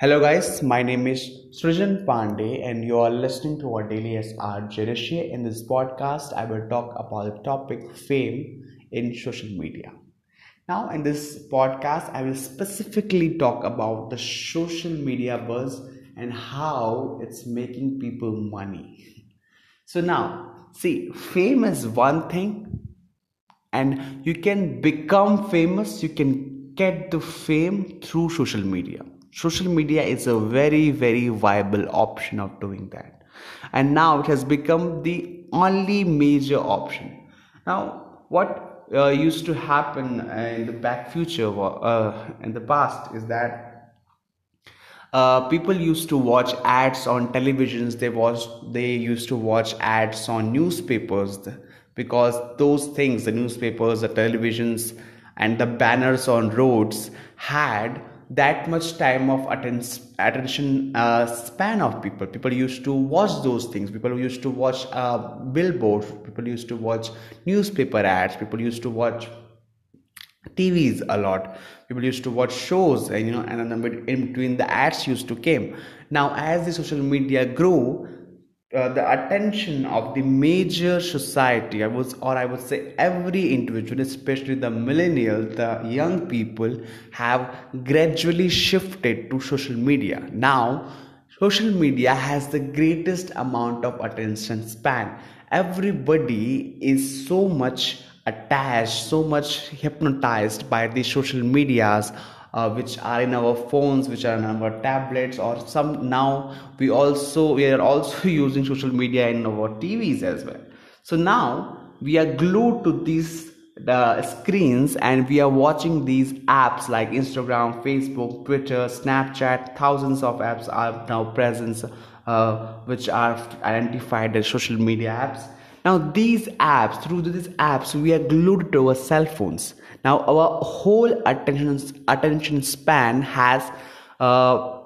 Hello, guys. My name is Srijan Pandey, and you are listening to our daily SR Jerishi. In this podcast, I will talk about the topic fame in social media. Now, in this podcast, I will specifically talk about the social media buzz and how it's making people money. So, now, see, fame is one thing, and you can become famous, you can get the fame through social media social media is a very very viable option of doing that. And now it has become the only major option. Now what uh, used to happen in the back future uh, in the past is that uh, people used to watch ads on televisions. They watched they used to watch ads on newspapers because those things the newspapers the televisions and the banners on roads had that much time of atten- attention uh, span of people. People used to watch those things. People used to watch uh, billboards. People used to watch newspaper ads. People used to watch tvs a lot. People used to watch shows and you know and in between the ads used to came. Now as the social media grew uh, the attention of the major society i was or i would say every individual especially the millennial the young people have gradually shifted to social media. Now social media has the greatest amount of attention span. Everybody is so much attached so much hypnotized by the social medias uh, which are in our phones which are in our tablets or some now we also we are also using social media in our tvs as well. So now we are glued to these the screens and we are watching these apps like instagram facebook twitter snapchat. Thousands of apps are now present uh, which are identified as social media apps. Now these apps through these apps we are glued to our cell phones now our whole attention attention span has uh,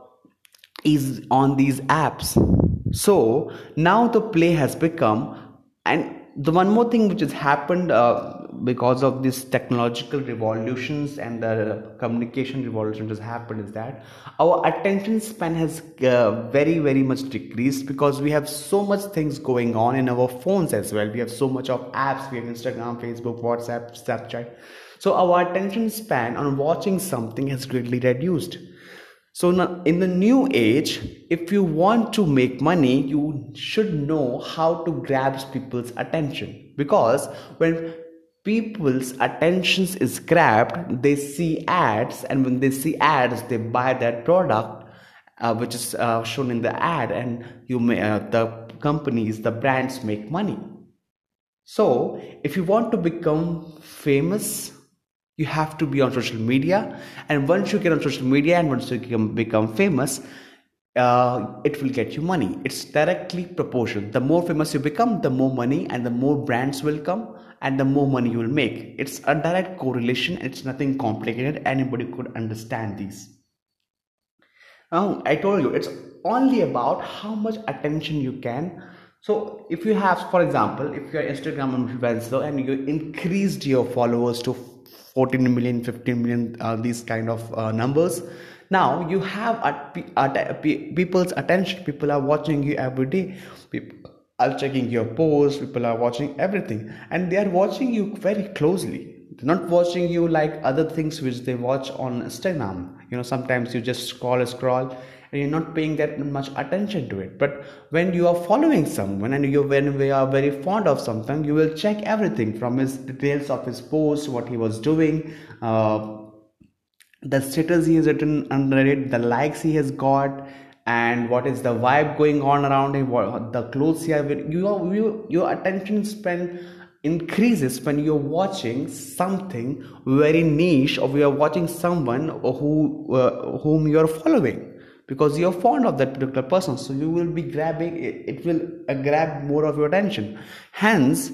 is on these apps. So now the play has become and the one more thing which has happened uh, because of these technological revolutions and the communication revolution has happened is that our attention span has uh, very very much decreased because we have so much things going on in our phones as well. We have so much of apps. We have instagram facebook whatsapp snapchat so our attention span on watching something has greatly reduced. So now in the new age, if you want to make money, you should know how to grab people's attention because when people's attention is grabbed, they see ads, and when they see ads, they buy that product. Uh, which is uh, shown in the ad and you may uh, the companies the brands make money so if you want to become famous you have to be on social media. And once you get on social media and once you become, famous uh, it will get you money. It's directly proportional the more famous you become the more money and the more brands will come and the more money you will make. It's a direct correlation. It's nothing complicated. Anybody could understand these. Now i told you it's only about how much attention you can. So if you have for example if you're instagram influencer and you increased your followers to 14 million 15 million uh, these kind of uh, numbers. Now you have at, at, people's attention. People are watching you every day. People are checking your posts. People are watching everything. And they are watching you very closely. They're not watching you like other things which they watch on instagram. You know sometimes you just scroll scroll and you're not paying that much attention to it. But when you are following someone and you when we are very fond of something you will check everything from his details of his post what he was doing uh, the status he has written under it the likes he has got and what is the vibe going on around him what the clothes he has you, are, you your attention span increases when you're watching something very niche or you're watching someone who uh, whom you're following because you're fond of that particular person so you will be grabbing it, it will uh, grab more of your attention. Hence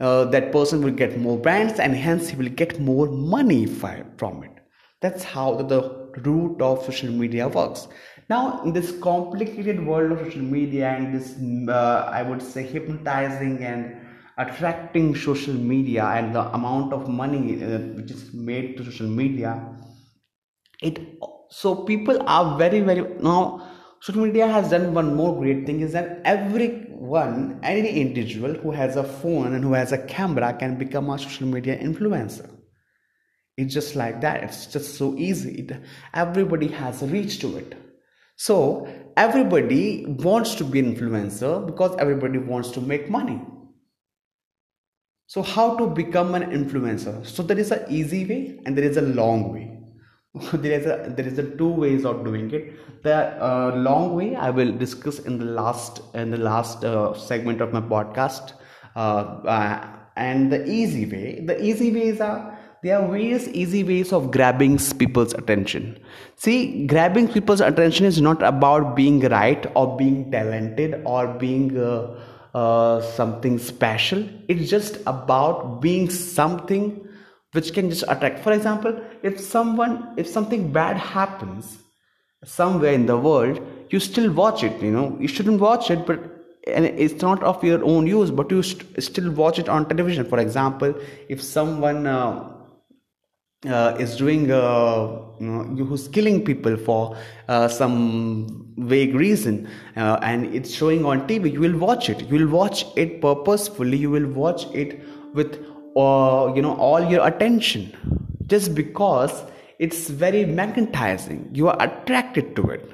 uh, that person will get more brands and hence he will get more money from it. That's how the, the root of social media works. Now in this complicated world of social media and this uh, i would say hypnotizing and attracting social media and the amount of money uh, which is made to social media it so people are very very now social media has done one more great thing is that everyone any individual who has a phone and who has a camera can become a social media influencer. It's just like that. It's just so easy. It, everybody has reach to it. So everybody wants to be influencer because everybody wants to make money. So how to become an influencer? So there is an easy way and there is a long way there is a there is a two ways of doing it. The uh, long way i will discuss in the last in the last uh, segment of my podcast. Uh, uh and the easy way the easy ways are there are various easy ways of grabbing people's attention. See grabbing people's attention is not about being right or being talented or being uh, uh, something special. It's just about being something which can just attract. For example if someone if something bad happens somewhere in the world you still watch it you know. You shouldn't watch it but and it's not of your own use but you st- still watch it on television. For example if someone uh, uh, is doing uh, you know, who's killing people for uh, some vague reason uh, and it's showing on tv you will watch it. You will watch it purposefully. You will watch it with or you know all your attention just because it's very magnetizing. You are attracted to it.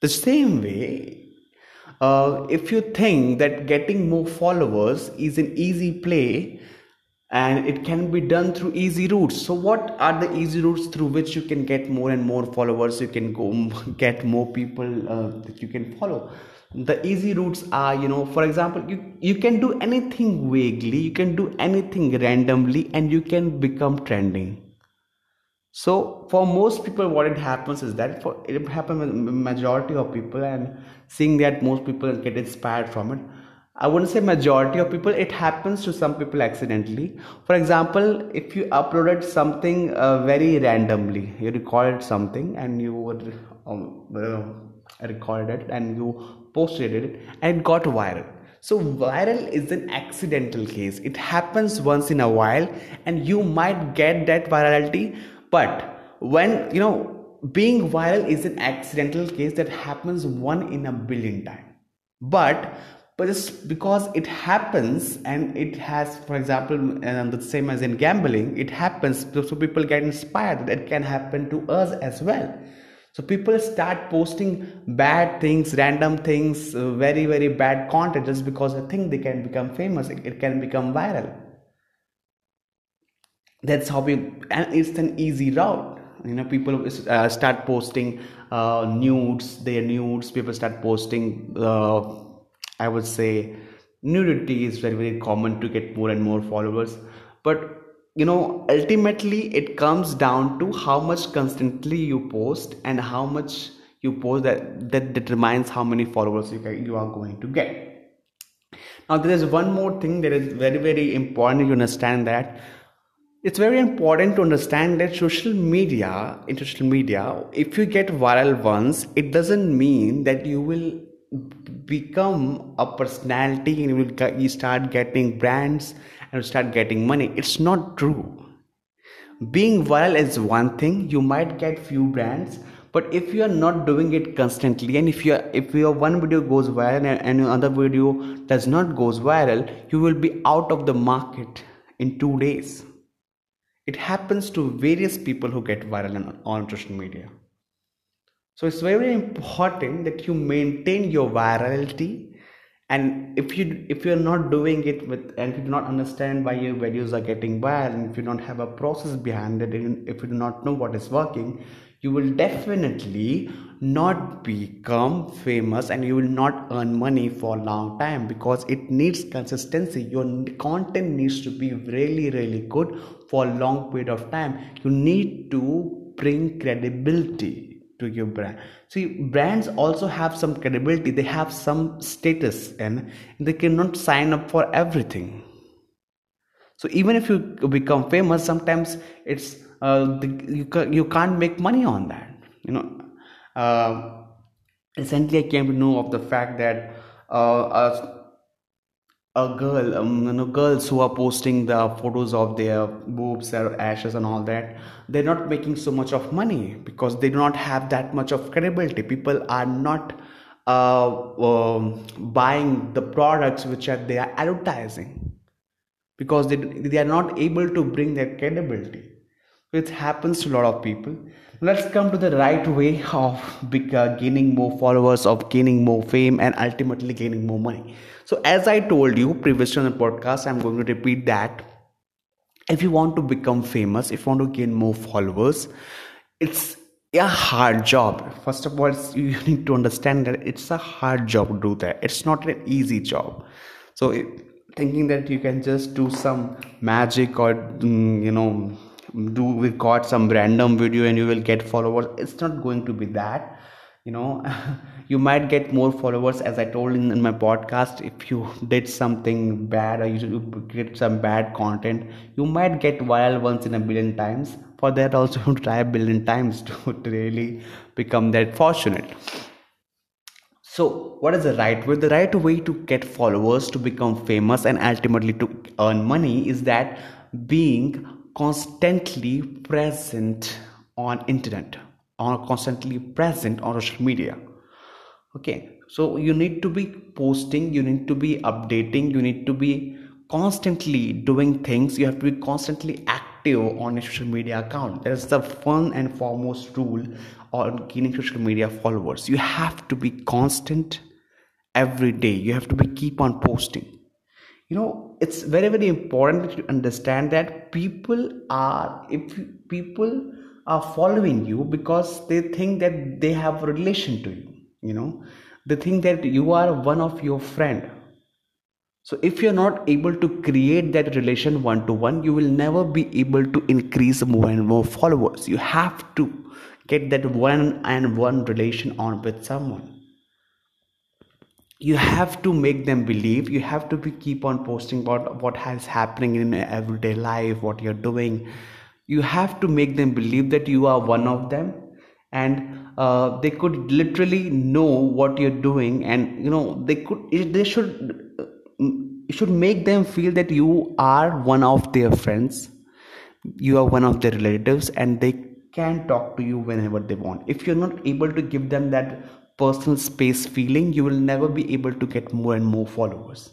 The same way uh, if you think that getting more followers is an easy play and it can be done through easy routes. So what are the easy routes through which you can get more and more followers? You can go get more people uh, that you can follow the easy routes are you know for example you you can do anything vaguely you can do anything randomly and you can become trending. So for most people what it happens is that for it happens with majority of people and seeing that most people get inspired from it i wouldn't say majority of people it happens to some people accidentally. For example if you uploaded something uh, very randomly you recorded something and you would um, uh, recorded it and you posted it and got viral. So viral is an accidental case. It happens once in a while and you might get that virality but when you know being viral is an accidental case that happens one in a billion time. But but just because it happens and it has for example and the same as in gambling it happens so people get inspired that can happen to us as well so people start posting bad things random things uh, very very bad content just because they think they can become famous. It can become viral. That's how we and it's an easy route. You know people uh, start posting uh, nudes their nudes. People start posting uh, i would say nudity is very very common to get more and more followers. But you know ultimately it comes down to how much constantly you post and how much you post that that determines how many followers you, you are going to get. Now there is one more thing that is very very important you understand that. It's very important to understand that social media in social media if you get viral once it doesn't mean that you will become a personality and you will you start getting brands and start getting money. It's not true. Being viral is one thing. You might get few brands but if you are not doing it constantly and if you are, if your one video goes viral and, another video does not goes viral you will be out of the market in 2 days. It happens to various people who get viral on, on social media so it's very important that you maintain your virality. And if you if you're not doing it with and if you do not understand why your videos are getting viral and if you don't have a process behind it and if you do not know what is working you will definitely not become famous and you will not earn money for a long time because it needs consistency. Your content needs to be really really good for a long period of time. You need to bring credibility to your brand. See brands also have some credibility. They have some status and they cannot sign up for everything. So even if you become famous sometimes it's uh, the, you, you can't make money on that you know. Uh, recently i came to know of the fact that uh, a, girl um, you know girls who are posting the photos of their boobs their ashes and all that they're not making so much of money because they do not have that much of credibility. People are not uh, um, buying the products which are they are advertising because they, they are not able to bring their credibility. It happens to a lot of people let's come to the right way of uh, gaining more followers of gaining more fame and ultimately gaining more money. So as i told you previously on the podcast i'm going to repeat that. If you want to become famous if you want to gain more followers it's a hard job. First of all you need to understand that it's a hard job to do that. It's not an easy job. So thinking that you can just do some magic or mm, you know do we got some random video and you will get followers. It's not going to be that you know. You might get more followers as i told in, in my podcast. If you did something bad or you get some bad content you might get viral once in a billion times. For that also try a billion times to, to really become that fortunate. So what is the right way? The right way to get followers to become famous and ultimately to earn money is that being constantly present on internet or constantly present on social media. Okay so you need to be posting you need to be updating you need to be constantly doing things you have to be constantly active on a social media account. That is the fun and foremost rule on gaining social media followers. You have to be constant every day. You have to be keep on posting you know it's very very important to understand that people are if people are following you because they think that they have a relation to you you know. They think that you are one of your friend. So if you're not able to create that relation one to one you will never be able to increase more and more followers. You have to get that one and one relation on with someone you have to make them believe. You have to be keep on posting about what has happening in everyday life what you're doing. You have to make them believe that you are one of them. And uh, they could literally know what you're doing and you know they could they should should make them feel that you are one of their friends. You are one of their relatives and they can talk to you whenever they want. If you're not able to give them that personal space feeling, you will never be able to get more and more followers.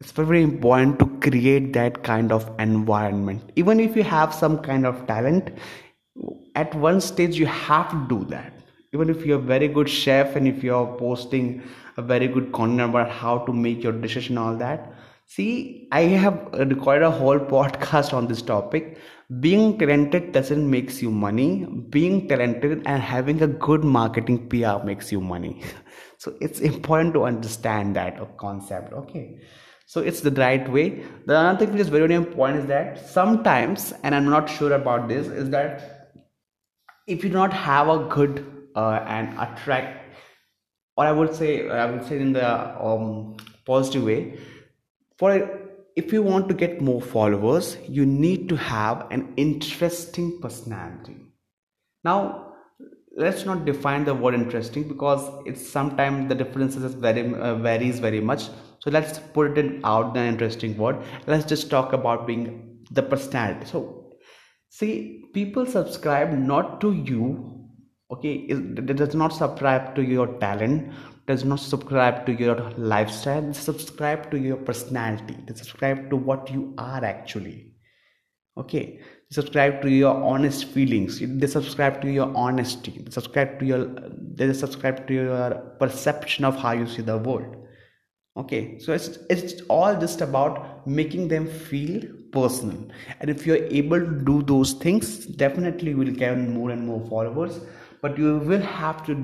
It's very important to create that kind of environment. Even if you have some kind of talent, at one stage you have to do that. Even if you're a very good chef and if you're posting a very good content about how to make your and all that, see, I have recorded a whole podcast on this topic. Being talented doesn't makes you money. Being talented and having a good marketing pr makes you money. So it's important to understand that concept okay? So it's the right way. The other thing which is very, very important is that sometimes and i'm not sure about this is that if you do not have a good uh, and attract or i would say i would say in the um, positive way for if you want to get more followers, you need to have an interesting personality. Now, let's not define the word interesting because it's sometimes the differences is very uh, varies very much. So let's put it out the interesting word. Let's just talk about being the personality. So, see, people subscribe not to you. Okay, it does not subscribe to your talent, does not subscribe to your lifestyle subscribe to your personality they subscribe to what you are actually. Okay? Subscribe to your honest feelings they subscribe to your honesty they subscribe to your they subscribe to your perception of how you see the world. Okay? So it's it's all just about making them feel personal. And if you're able to do those things definitely you will gain more and more followers but you will have to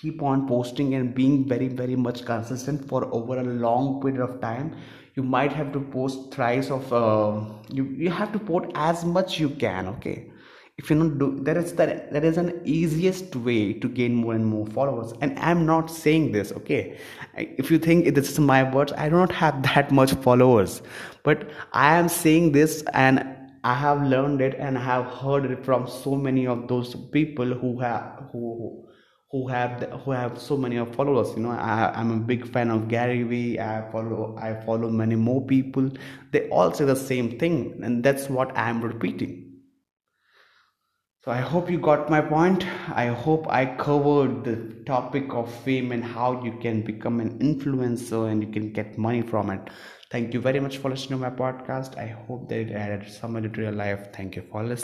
keep on posting and being very very much consistent for over a long period of time you might have to post thrice of uh, you, you have to post as much you can okay? If you not do that is that that is an easiest way to gain more and more followers. And i'm not saying this okay? If you think this is my words i do not have that much followers. But i am saying this and i have learned it and have heard it from so many of those people who have who have the, who have so many followers you know I, i'm a big fan of gary vee i follow i follow many more people they all say the same thing and that's what i'm repeating so I hope you got my point. I hope I covered the topic of fame and how you can become an influencer and you can get money from it. Thank you very much for listening to my podcast. I hope that it added some to your life. Thank you for listening.